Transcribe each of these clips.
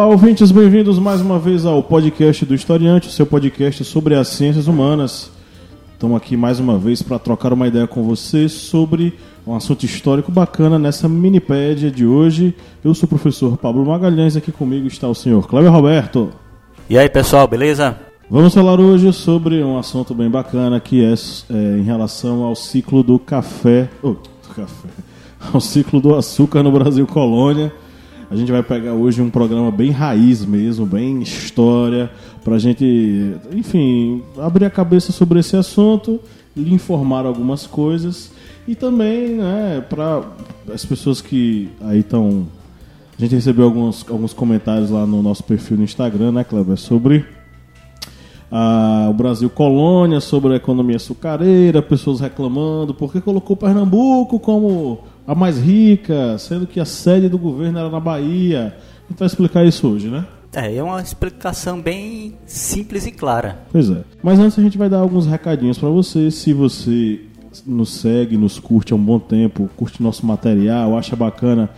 Olá, ouvintes, bem-vindos mais uma vez ao podcast do Historiante, o seu podcast sobre as ciências humanas. Estamos aqui mais uma vez para trocar uma ideia com você sobre um assunto histórico bacana nessa minipédia de hoje. Eu sou o professor Pablo Magalhães, aqui comigo está o senhor Cléber Roberto. E aí, pessoal, beleza? Vamos falar hoje sobre um assunto bem bacana que é, é em relação ao ciclo do café, oh, do café, ao ciclo do açúcar no Brasil colônia. A gente vai pegar hoje um programa bem raiz mesmo, bem história, para a gente, enfim, abrir a cabeça sobre esse assunto, lhe informar algumas coisas e também, né, para as pessoas que aí estão. A gente recebeu alguns, alguns comentários lá no nosso perfil no Instagram, né, Kleber, sobre a, o Brasil colônia, sobre a economia açucareira, pessoas reclamando porque colocou Pernambuco como a mais rica, sendo que a sede do governo era na Bahia. A gente vai explicar isso hoje, né? É, é uma explicação bem simples e clara. Pois é. Mas antes a gente vai dar alguns recadinhos para você. Se você nos segue, nos curte há um bom tempo, curte nosso material, acha bacana,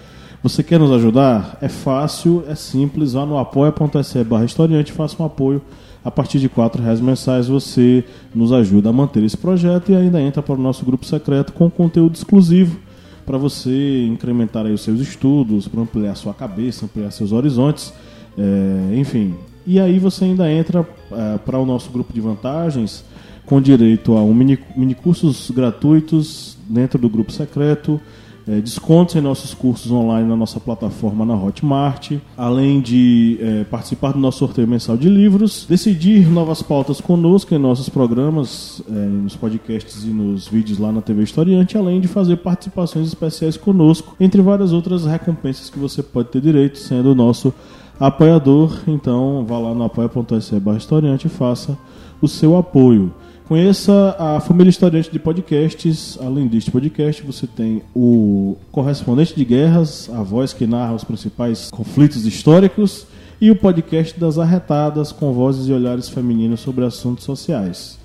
você quer nos ajudar? É fácil, é simples. Vá no apoia.se barra historiante, faça um apoio. A partir de R$ reais mensais você nos ajuda a manter esse projeto e ainda entra para o nosso grupo secreto com conteúdo exclusivo para você incrementar aí os seus estudos, para ampliar sua cabeça, ampliar seus horizontes, é, enfim. E aí você ainda entra é, para o nosso grupo de vantagens com direito a um mini, mini cursos gratuitos dentro do grupo secreto, é, descontos em nossos cursos online na nossa plataforma na Hotmart, além de é, participar do nosso sorteio mensal de livros, decidir novas pautas conosco em nossos programas, é, nos podcasts e nos vídeos lá na TV Historiante, além de fazer participações especiais conosco, entre várias outras recompensas que você pode ter direito, sendo o nosso apoiador. Então, vá lá no apoia.se barra historiante e faça o seu apoio. Conheça a família historiante de podcasts. Além deste podcast, você tem o Correspondente de Guerras, a voz que narra os principais conflitos históricos, e o podcast das Arretadas, com vozes e olhares femininos sobre assuntos sociais.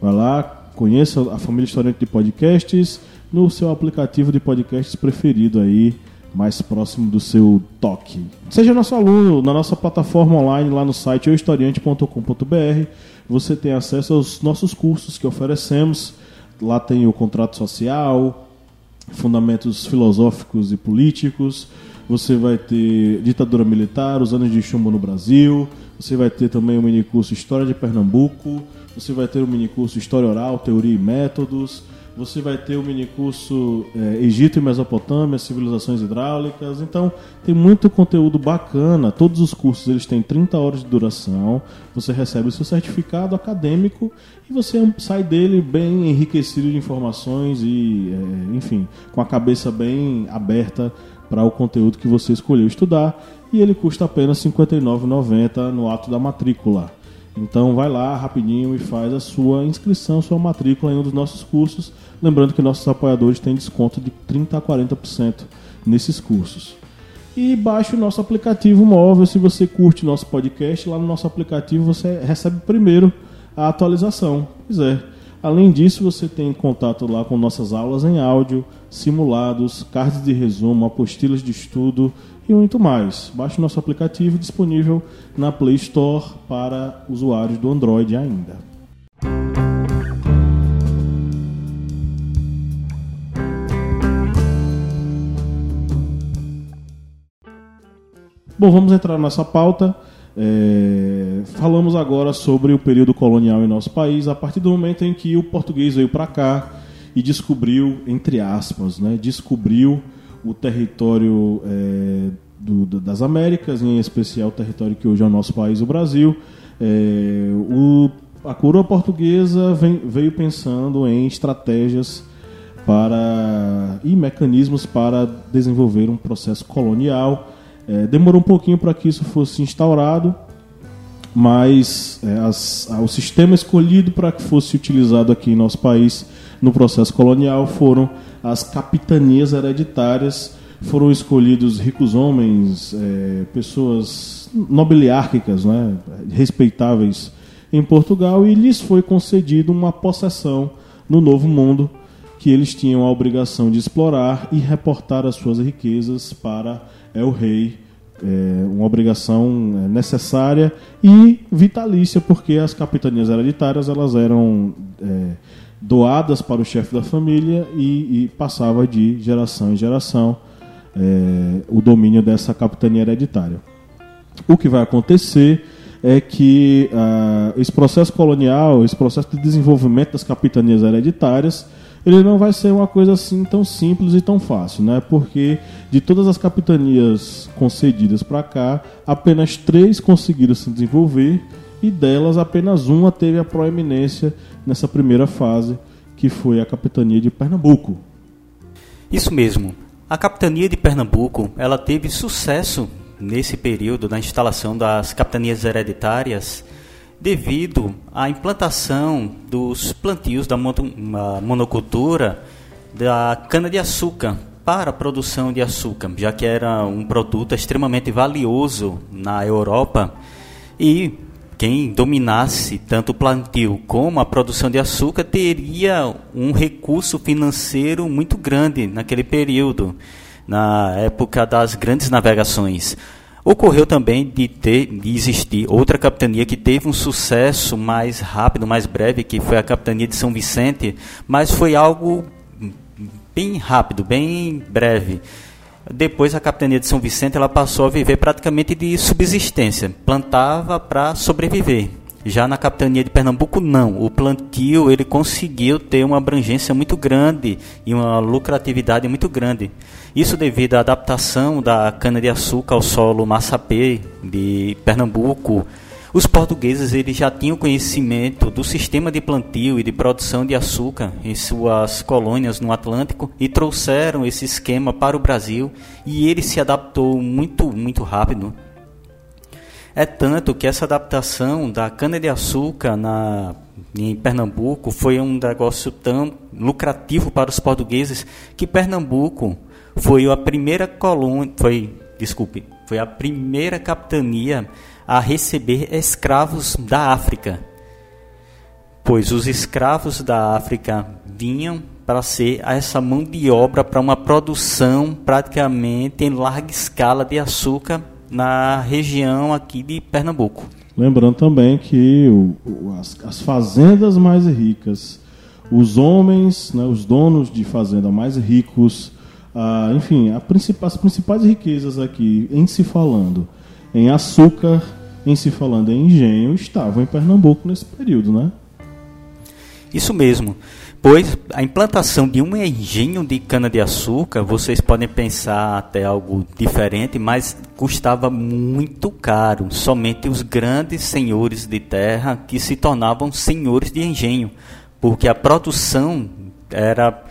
Vai lá, conheça a família historiante de podcasts no seu aplicativo de podcasts preferido aí, mais próximo do seu toque. Seja nosso aluno na nossa plataforma online lá no site euhistoriante.com.br você tem acesso aos nossos cursos que oferecemos. Lá tem o contrato social, fundamentos filosóficos e políticos. Você vai ter ditadura militar, os anos de chumbo no Brasil. Você vai ter também o minicurso História de Pernambuco. Você vai ter o minicurso História Oral, Teoria e Métodos. Você vai ter o minicurso é, Egito e Mesopotâmia, Civilizações Hidráulicas. Então, tem muito conteúdo bacana. Todos os cursos eles têm 30 horas de duração. Você recebe o seu certificado acadêmico e você sai dele bem enriquecido de informações e, é, enfim, com a cabeça bem aberta para o conteúdo que você escolheu estudar. E ele custa apenas R$ 59,90 no ato da matrícula. Então vai lá rapidinho e faz a sua inscrição, sua matrícula em um dos nossos cursos. Lembrando que nossos apoiadores têm desconto de 30 a 40% nesses cursos. E baixe o nosso aplicativo móvel se você curte nosso podcast. Lá no nosso aplicativo você recebe primeiro a atualização. Pois é. Além disso, você tem contato lá com nossas aulas em áudio, simulados, cards de resumo, apostilas de estudo e muito mais. Baixe nosso aplicativo disponível na Play Store para usuários do Android ainda. Bom, vamos entrar nessa pauta. É, falamos agora sobre o período colonial em nosso país, a partir do momento em que o português veio para cá e descobriu, entre aspas, né, descobriu o território é, do, das Américas, em especial o território que hoje é o nosso país, o Brasil. É, o, a coroa portuguesa vem, veio pensando em estratégias para e mecanismos para desenvolver um processo colonial. É, demorou um pouquinho para que isso fosse instaurado, mas é, as, o sistema escolhido para que fosse utilizado aqui em nosso país no processo colonial foram as capitanias hereditárias. Foram escolhidos ricos homens, é, pessoas nobiliárquicas, né, respeitáveis em Portugal, e lhes foi concedido uma possessão no Novo Mundo que eles tinham a obrigação de explorar e reportar as suas riquezas para El Rei é, uma obrigação é, necessária e vitalícia, porque as capitanias hereditárias elas eram é, doadas para o chefe da família e, e, passava de geração em geração é, o domínio dessa capitania hereditária. O que vai acontecer é que ah, esse processo colonial, esse processo de desenvolvimento das capitanias hereditárias, ele não vai ser uma coisa assim tão simples e tão fácil, né? Porque de todas as capitanias concedidas para cá, apenas três conseguiram se desenvolver e delas apenas uma teve a proeminência nessa primeira fase, que foi a capitania de Pernambuco. Isso mesmo. A capitania de Pernambuco, ela teve sucesso nesse período da instalação das capitanias hereditárias devido à implantação dos plantios da monocultura da cana-de-açúcar para a produção de açúcar, já que era um produto extremamente valioso na Europa e quem dominasse tanto o plantio como a produção de açúcar teria um recurso financeiro muito grande naquele período, na época das grandes navegações. Ocorreu também de, ter, de existir outra capitania que teve um sucesso mais rápido, mais breve, que foi a capitania de São Vicente, mas foi algo bem rápido, bem breve. Depois a capitania de São Vicente ela passou a viver praticamente de subsistência, plantava para sobreviver. Já na capitania de Pernambuco não, o plantio ele conseguiu ter uma abrangência muito grande e uma lucratividade muito grande. Isso devido à adaptação da cana-de-açúcar ao solo massapê de Pernambuco. Os portugueses eles já tinham conhecimento do sistema de plantio e de produção de açúcar em suas colônias no Atlântico e trouxeram esse esquema para o Brasil e ele se adaptou muito, muito rápido é tanto que essa adaptação da cana-de-açúcar na, em Pernambuco foi um negócio tão lucrativo para os portugueses que Pernambuco foi a primeira colônia, foi, desculpe, foi a primeira capitania a receber escravos da África. Pois os escravos da África vinham para ser essa mão de obra para uma produção praticamente em larga escala de açúcar na região aqui de Pernambuco. Lembrando também que o, o, as, as, fazendas mais ricas, os homens, né, os donos de fazenda mais ricos, ah, enfim, princip, as principais riquezas aqui em se falando em açúcar, em se falando em engenho, estavam em Pernambuco nesse período, né? Isso mesmo pois a implantação de um engenho de cana-de-açúcar, vocês podem pensar até algo diferente, mas custava muito caro. Somente os grandes senhores de terra que se tornavam senhores de engenho, porque a produção era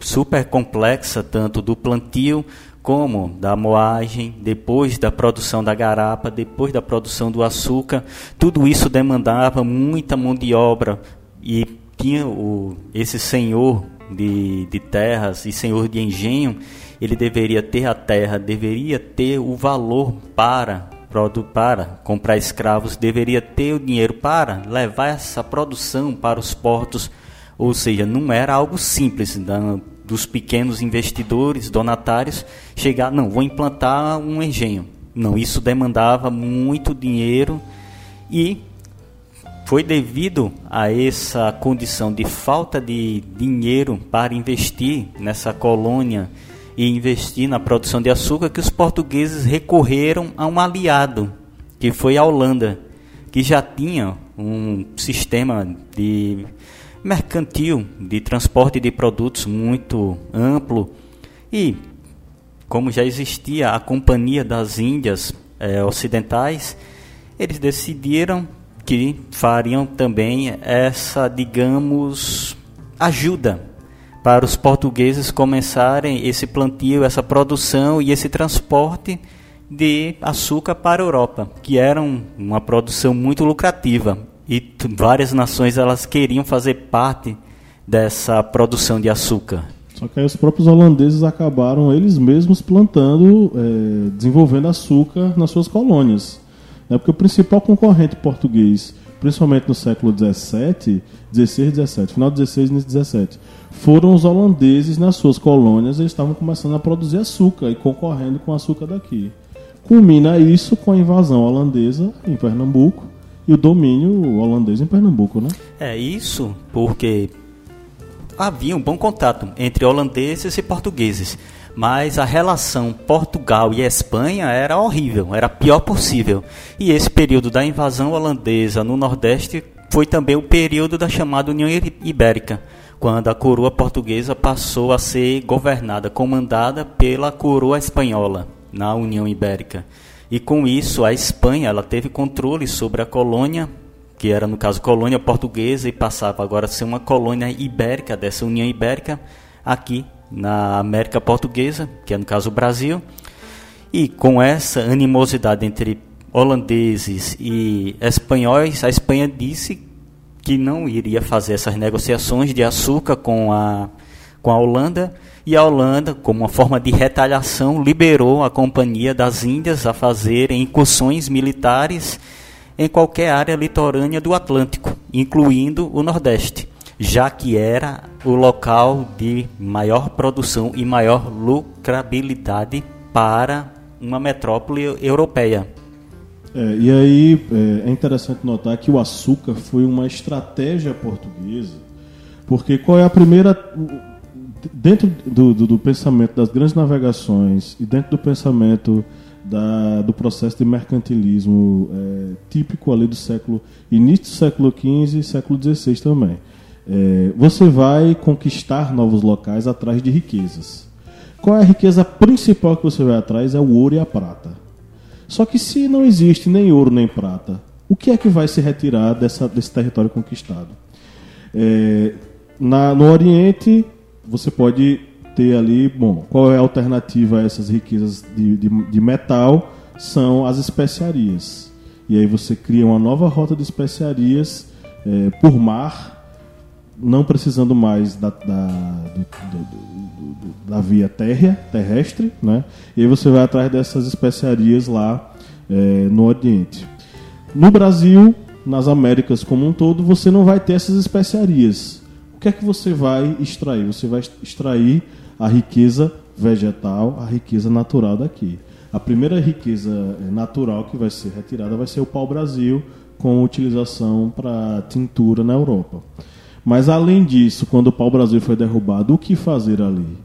super complexa, tanto do plantio como da moagem, depois da produção da garapa, depois da produção do açúcar. Tudo isso demandava muita mão de obra e tinha o, esse senhor de, de terras e senhor de engenho, ele deveria ter a terra, deveria ter o valor para para comprar escravos, deveria ter o dinheiro para levar essa produção para os portos, ou seja, não era algo simples da, dos pequenos investidores, donatários, chegar, não, vou implantar um engenho. Não, isso demandava muito dinheiro e foi devido a essa condição de falta de dinheiro para investir nessa colônia e investir na produção de açúcar que os portugueses recorreram a um aliado, que foi a Holanda, que já tinha um sistema de mercantil de transporte de produtos muito amplo. E como já existia a Companhia das Índias eh, Ocidentais, eles decidiram que fariam também essa, digamos, ajuda para os portugueses começarem esse plantio, essa produção e esse transporte de açúcar para a Europa, que era um, uma produção muito lucrativa e várias nações elas queriam fazer parte dessa produção de açúcar. Só que aí os próprios holandeses acabaram eles mesmos plantando, é, desenvolvendo açúcar nas suas colônias. Né? Porque o principal concorrente português, principalmente no século 17, 16 17, final 16 e 17, foram os holandeses nas suas colônias, eles estavam começando a produzir açúcar e concorrendo com o açúcar daqui. Culmina isso com a invasão holandesa em Pernambuco e o domínio holandês em Pernambuco, né? É isso porque havia um bom contato entre holandeses e portugueses, mas a relação Portugal e Espanha era horrível, era a pior possível. E esse período da invasão holandesa no Nordeste foi também o período da chamada União Ibérica, quando a coroa portuguesa passou a ser governada, comandada pela coroa espanhola na União Ibérica. E com isso a Espanha ela teve controle sobre a colônia que era no caso colônia portuguesa e passava agora a ser uma colônia ibérica dessa União Ibérica aqui na América Portuguesa, que é no caso o Brasil. E com essa animosidade entre holandeses e espanhóis, a Espanha disse que não iria fazer essas negociações de açúcar com a, com a Holanda, e a Holanda, como uma forma de retaliação, liberou a Companhia das Índias a fazerem incursões militares em qualquer área litorânea do Atlântico, incluindo o Nordeste, já que era o local de maior produção e maior lucrabilidade para uma metrópole europeia. É, e aí é, é interessante notar que o açúcar foi uma estratégia portuguesa, porque qual é a primeira dentro do, do, do, pensamento das grandes navegações e dentro do pensamento da, do processo de mercantilismo é, típico ali do século início do século XV e século XVI também. É, você vai conquistar novos locais atrás de riquezas. Qual é a riqueza principal que você vai atrás? É o ouro e a prata. Só que se não existe nem ouro nem prata, o que é que vai se retirar dessa, desse território conquistado? É, na, no Oriente, você pode ter ali, bom, qual é a alternativa a essas riquezas de, de, de metal? São as especiarias. E aí você cria uma nova rota de especiarias é, por mar, não precisando mais da, da, do, do, do, da via terra, terrestre, né? E aí você vai atrás dessas especiarias lá é, no Oriente. No Brasil, nas Américas como um todo, você não vai ter essas especiarias. O que é que você vai extrair? Você vai extrair a riqueza vegetal, a riqueza natural daqui. A primeira riqueza eh, natural que vai ser retirada vai ser o pau-brasil, com utilização para tintura na Europa. Mas além disso, quando o pau-brasil foi derrubado, o que fazer ali?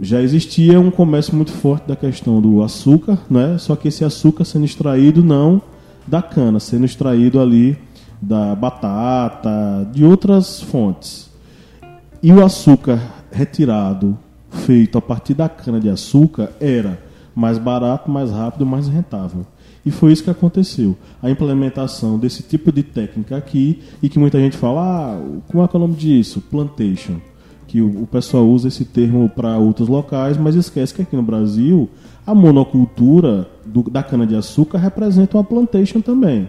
Já existia um comércio muito forte da questão do açúcar, né? só que esse açúcar sendo extraído não da cana, sendo extraído ali da batata, de outras fontes. E o açúcar retirado, feito a partir da cana-de-açúcar, era mais barato, mais rápido, mais rentável. E foi isso que aconteceu. A implementação desse tipo de técnica aqui, e que muita gente fala, ah, como é que é o nome disso? Plantation. Que o, pessoal usa esse termo para outros locais, mas esquece que aqui no Brasil a monocultura do, da cana-de-açúcar representa uma plantation também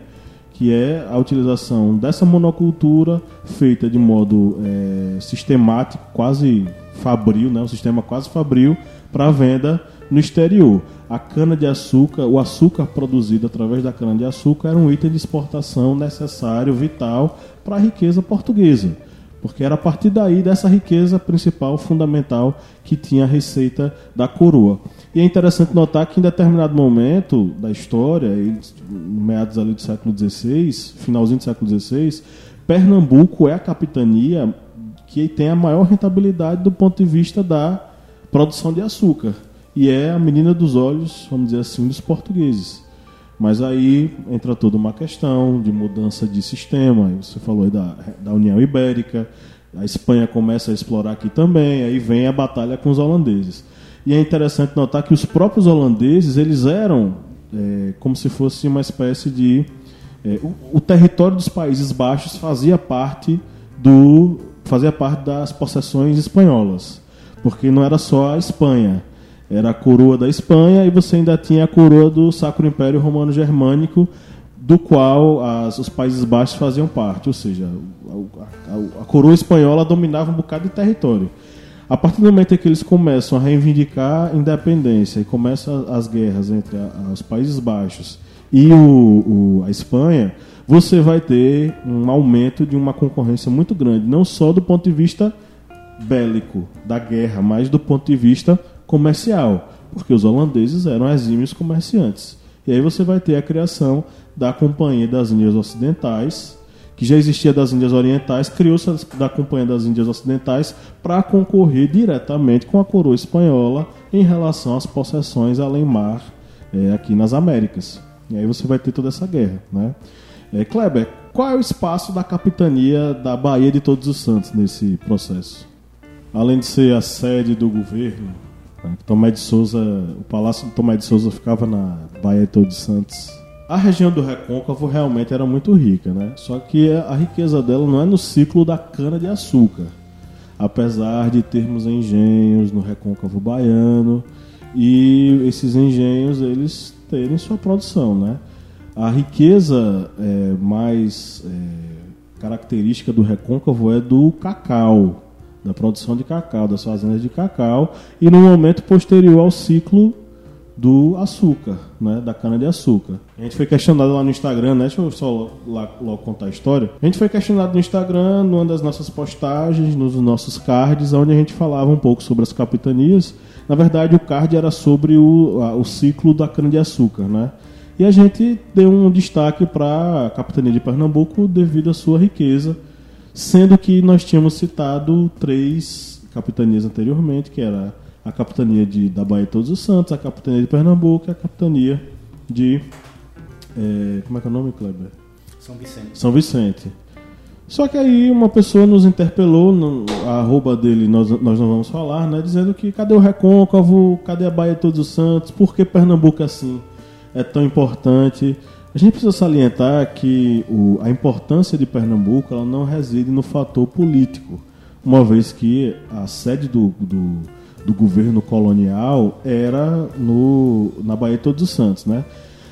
que é a utilização dessa monocultura feita de modo é, sistemático, quase fabril, né, um sistema quase fabril para venda no exterior. A cana-de-açúcar, o açúcar produzido através da cana-de-açúcar era um item de exportação necessário, vital para a riqueza portuguesa. Porque era a partir daí, dessa riqueza principal, fundamental, que tinha a receita da coroa. E é interessante notar que em determinado momento da história, meados ali do século XVI, finalzinho do século XVI, Pernambuco é a capitania que tem a maior rentabilidade do ponto de vista da produção de açúcar. E é a menina dos olhos, vamos dizer assim, dos portugueses. Mas aí entra toda uma questão de mudança de sistema. Você falou aí da, da União Ibérica, a Espanha começa a explorar aqui também, aí vem a batalha com os holandeses. E é interessante notar que os próprios holandeses eles eram é, como se fosse uma espécie de é, o, o, território dos Países Baixos fazia parte do fazia parte das possessões espanholas, porque não era só a Espanha, era a coroa da Espanha e você ainda tinha a coroa do Sacro Império Romano Germânico, do qual as, os Países Baixos faziam parte, ou seja, a, a, a, coroa espanhola dominava um bocado de território. A partir do momento em que eles começam a reivindicar independência e começam as guerras entre os Países Baixos e o, o, a Espanha, você vai ter um aumento de uma concorrência muito grande, não só do ponto de vista bélico da guerra, mas do ponto de vista comercial, porque os holandeses eram exímios comerciantes. E aí você vai ter a criação da Companhia das Índias Ocidentais, que já existia das Índias Orientais, criou-se da Companhia das Índias Ocidentais para concorrer diretamente com a coroa espanhola em relação às possessões além-mar é, aqui nas Américas. E aí você vai ter toda essa guerra. Né? É, Kleber, qual é o espaço da capitania da Bahia de Todos os Santos nesse processo? Além de ser a sede do governo, Tomé de Souza, o Palácio de Tomé de Souza ficava na Bahia de Santos. A região do Recôncavo realmente era muito rica, né? Só que a riqueza dela não é no ciclo da cana de açúcar. Apesar de termos engenhos no Recôncavo baiano e esses engenhos eles terem sua produção, né? A riqueza é, mais é, característica do recôncavo é do cacau, da produção de cacau, das fazendas de cacau, e no momento posterior ao ciclo do açúcar, né, da cana de açúcar. A gente foi questionado lá no Instagram, né? Deixa eu só lá, contar a história. A gente foi questionado no Instagram, numa das nossas postagens, nos nossos cards, onde a gente falava um pouco sobre as capitanias. Na verdade, o card era sobre o, a, o ciclo da cana de açúcar, né? E a gente deu um destaque para a capitania de Pernambuco devido à sua riqueza, sendo que nós tínhamos citado três capitanias anteriormente, que era a capitania de, da Bahia de Todos os Santos, a capitania de Pernambuco e a capitania de. É, como é que é o nome, Kleber? São Vicente. São Vicente. Só que aí uma pessoa nos interpelou, no, a arroba dele nós, nós não vamos falar, né? Dizendo que cadê o Recôncavo, cadê a Bahia de Todos os Santos, por que Pernambuco é assim? é tão importante. A gente precisa salientar que o, a importância de Pernambuco ela não reside no fator político, uma vez que a sede do, do, do governo colonial era no, na Bahia Todos os Santos, né?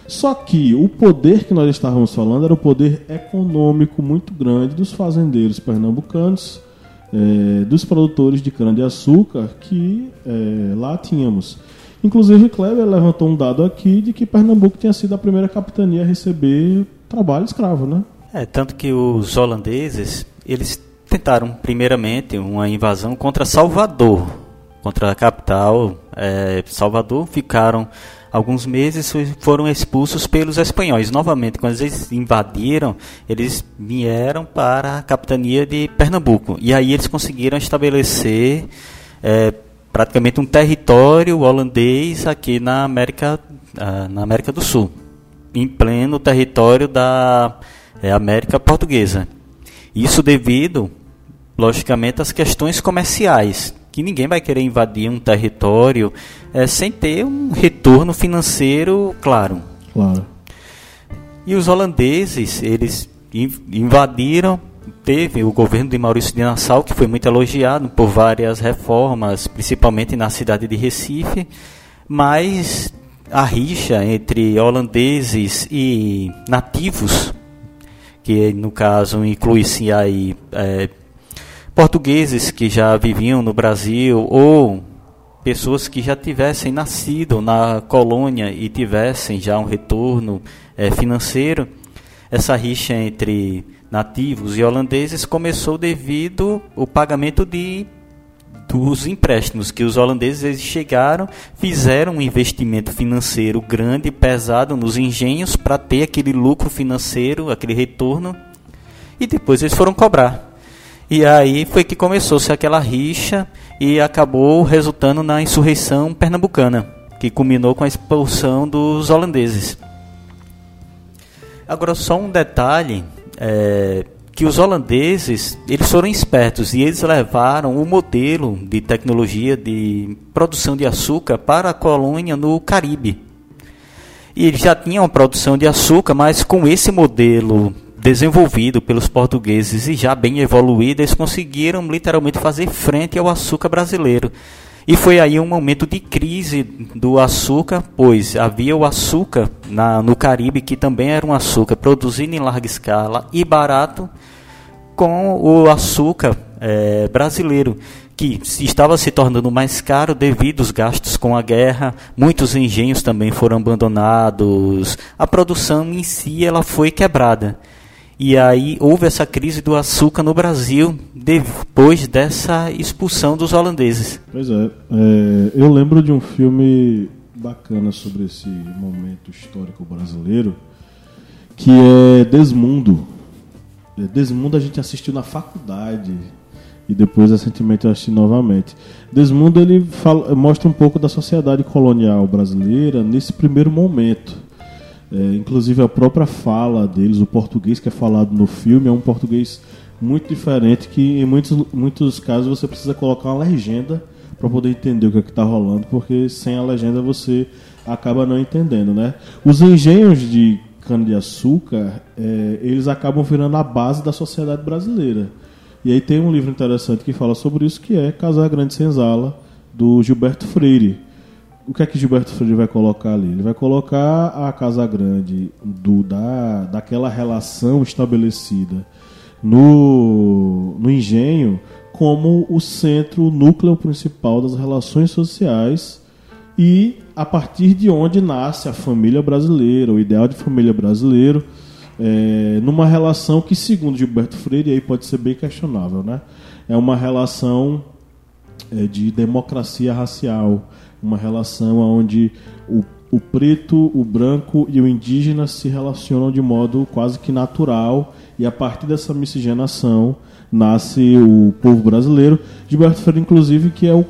Só que o poder que nós estávamos falando era o poder econômico muito grande dos fazendeiros pernambucanos, é, dos produtores de cana-de-açúcar que é, lá tínhamos. Inclusive, Kleber levantou um dado aqui de que Pernambuco tinha sido a primeira capitania a receber trabalho escravo, né? É, tanto que os holandeses, eles tentaram primeiramente uma invasão contra Salvador, contra a capital é, Salvador, ficaram alguns meses e foram expulsos pelos espanhóis. Novamente, quando eles invadiram, eles vieram para a capitania de Pernambuco. E aí eles conseguiram estabelecer é, praticamente um território holandês aqui na América, ah, na América do Sul, em pleno território da é, América Portuguesa. Isso devido, logicamente, às questões comerciais, que ninguém vai querer invadir um território é, sem ter um retorno financeiro claro. Claro. E os holandeses, eles invadiram teve o governo de Maurício de Nassau, que foi muito elogiado por várias reformas, principalmente na cidade de Recife, mas a rixa entre holandeses e nativos, que no caso inclui-se aí é, portugueses que já viviam no Brasil ou pessoas que já tivessem nascido na colônia e tivessem já um retorno é, financeiro, essa rixa entre nativos e holandeses começou devido ao pagamento de dos empréstimos que os holandeses eles chegaram, fizeram um investimento financeiro grande, pesado nos engenhos para ter aquele lucro financeiro, aquele retorno, e depois eles foram cobrar. E aí foi que começou-se aquela rixa e acabou resultando na insurreição pernambucana, que culminou com a expulsão dos holandeses. Agora só um detalhe é, que os holandeses eles foram espertos e eles levaram o modelo de tecnologia de produção de açúcar para a colônia no Caribe. E eles já tinham a produção de açúcar, mas com esse modelo desenvolvido pelos portugueses e já bem evoluído, eles conseguiram literalmente fazer frente ao açúcar brasileiro. E foi aí um momento de crise do açúcar, pois havia o açúcar na, no Caribe, que também era um açúcar produzido em larga escala e barato, com o açúcar é, brasileiro, que estava se tornando mais caro devido aos gastos com a guerra. Muitos engenhos também foram abandonados. A produção em si ela foi quebrada. E aí houve essa crise do açúcar no Brasil depois dessa expulsão dos holandeses. Pois é, é eu lembro de um filme bacana sobre esse momento histórico brasileiro que é Desmundo. É, Desmundo a gente assistiu na faculdade e depois recentemente eu assisti novamente. Desmundo ele fala, mostra um pouco da sociedade colonial brasileira nesse primeiro momento é, inclusive a própria fala deles, o português que é falado no filme é um português muito diferente que em muitos, muitos casos você precisa colocar uma legenda para poder entender o que é está rolando, porque sem a legenda você acaba não entendendo, né? Os engenhos de cana-de-açúcar, é, eles acabam virando a base da sociedade brasileira. E aí tem um livro interessante que fala sobre isso, que é Casar Grande Senzala, do Gilberto Freire o que é que Gilberto Freire vai colocar ali? Ele vai colocar a Casa Grande do, da, daquela relação estabelecida no, no engenho como o centro, o núcleo principal das relações sociais e a partir de onde nasce a família brasileira, o ideal de família brasileiro, é, numa relação que, segundo Gilberto Freire, aí pode ser bem questionável, né? É uma relação é, de democracia racial, uma relação onde o, o preto, o branco e o indígena se relacionam de modo quase que natural e a partir dessa miscigenação nasce o povo brasileiro. Gilberto Freire, inclusive, que é o,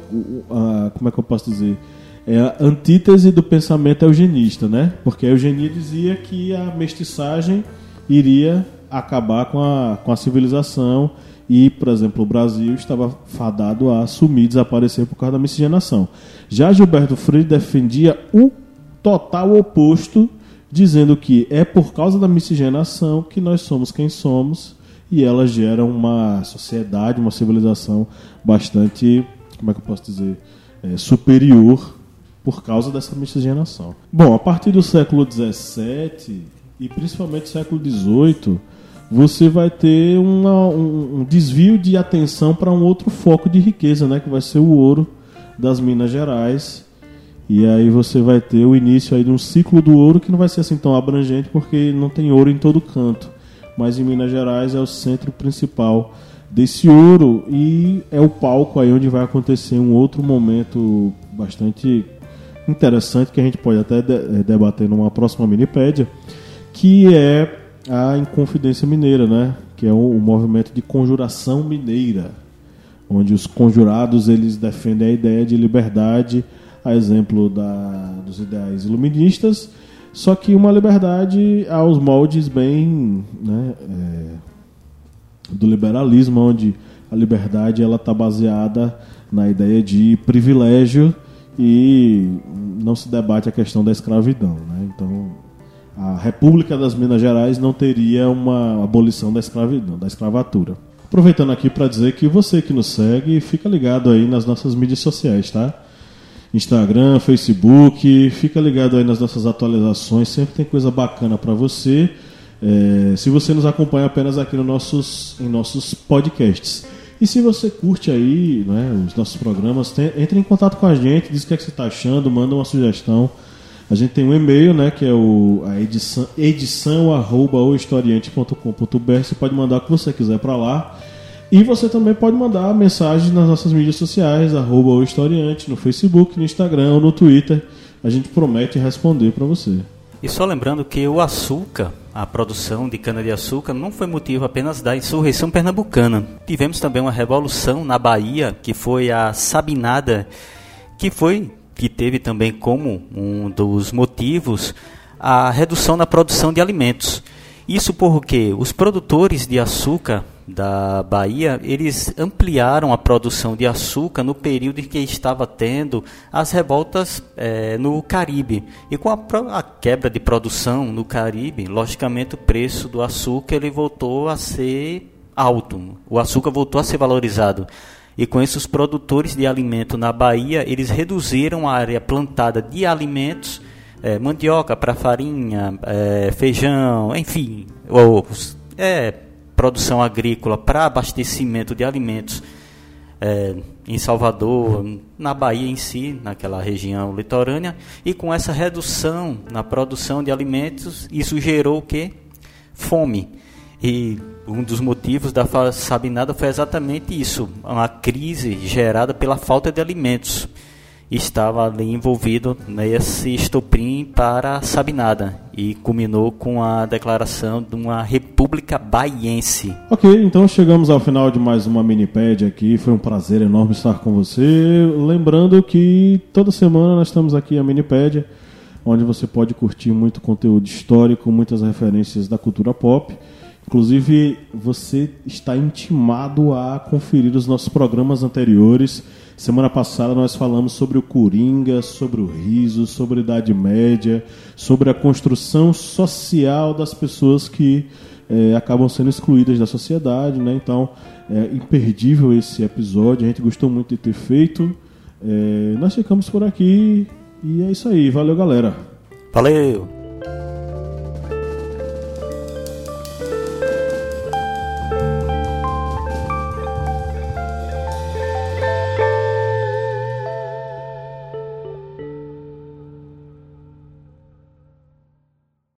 a, como é que eu posso dizer? É a antítese do pensamento eugenista, né? Porque a eugenia dizia que a mestiçagem iria acabar com a, com a civilização e, por exemplo, o Brasil estava fadado a sumir, desaparecer por causa da miscigenação. Já Gilberto Freire defendia o total oposto, dizendo que é por causa da miscigenação que nós somos quem somos e ela gera uma sociedade, uma civilização bastante, como é que eu posso dizer, é, superior por causa dessa miscigenação. Bom, a partir do século XVII e principalmente século XVIII você vai ter uma, um, um, desvio de atenção para um outro foco de riqueza, né, que vai ser o ouro das Minas Gerais. E aí você vai ter o início aí de um ciclo do ouro que não vai ser assim tão abrangente porque não tem ouro em todo canto. Mas em Minas Gerais é o centro principal desse ouro e é o palco aí onde vai acontecer um outro momento bastante interessante que a gente pode até debater numa próxima minipédia, que é a Inconfidência Mineira, né? Que é o, o movimento de conjuração mineira, onde os conjurados eles defendem a ideia de liberdade, a exemplo da, dos ideais iluministas, só que uma liberdade aos moldes bem né, é, do liberalismo, onde a liberdade ela está baseada na ideia de privilégio e não se debate a questão da escravidão. Né? Então a República das Minas Gerais não teria uma abolição da escravidão, da escravatura. Aproveitando aqui para dizer que você que nos segue, fica ligado aí nas nossas mídias sociais, tá? Instagram, Facebook, fica ligado aí nas nossas atualizações, sempre tem coisa bacana para você. É, se você nos acompanha apenas aqui no nossos, em nossos podcasts. E se você curte aí né, os nossos programas, tem, entre em contato com a gente, diz o que, é que você está achando, manda uma sugestão. A gente tem um e-mail, né, que é o a edição, edição arroba Você pode mandar o que você quiser para lá. E você também pode mandar mensagem nas nossas mídias sociais, arroba o historiante, no Facebook, no Instagram ou no Twitter. A gente promete responder para você. E só lembrando que o açúcar, a produção de cana-de-açúcar, não foi motivo apenas da insurreição pernambucana. Tivemos também uma revolução na Bahia, que foi a Sabinada, que foi que teve também como um dos motivos a redução na produção de alimentos. Isso porque os produtores de açúcar da Bahia, eles ampliaram a produção de açúcar no período em que estava tendo as revoltas é, no Caribe. E com a, a, quebra de produção no Caribe, logicamente o preço do açúcar ele voltou a ser alto. O açúcar voltou a ser valorizado. E com isso os produtores de alimento na Bahia, eles reduziram a área plantada de alimentos, é, mandioca para farinha, é, feijão, enfim, ovos, é, produção agrícola para abastecimento de alimentos é, em Salvador, na Bahia em si, naquela região litorânea, e com essa redução na produção de alimentos, isso gerou o que? Fome. E um dos motivos da Sabinada foi exatamente isso, uma crise gerada pela falta de alimentos estava ali envolvido nesse estopim para Sabinada e culminou com a declaração de uma república baiense. Ok, então chegamos ao final de mais uma minipédia aqui. Foi um prazer enorme estar com você. Lembrando que toda semana nós estamos aqui a minipédia, onde você pode curtir muito conteúdo histórico, muitas referências da cultura pop. Inclusive, você está intimado a conferir os nossos programas anteriores Semana passada nós falamos sobre o Coringa, sobre o riso, sobre a Idade Média, sobre a construção social das pessoas que é, acabam sendo excluídas da sociedade, né? Então, é imperdível esse episódio, a gente gostou muito de ter feito. É, nós ficamos por aqui e é isso aí. Valeu, galera. Valeu!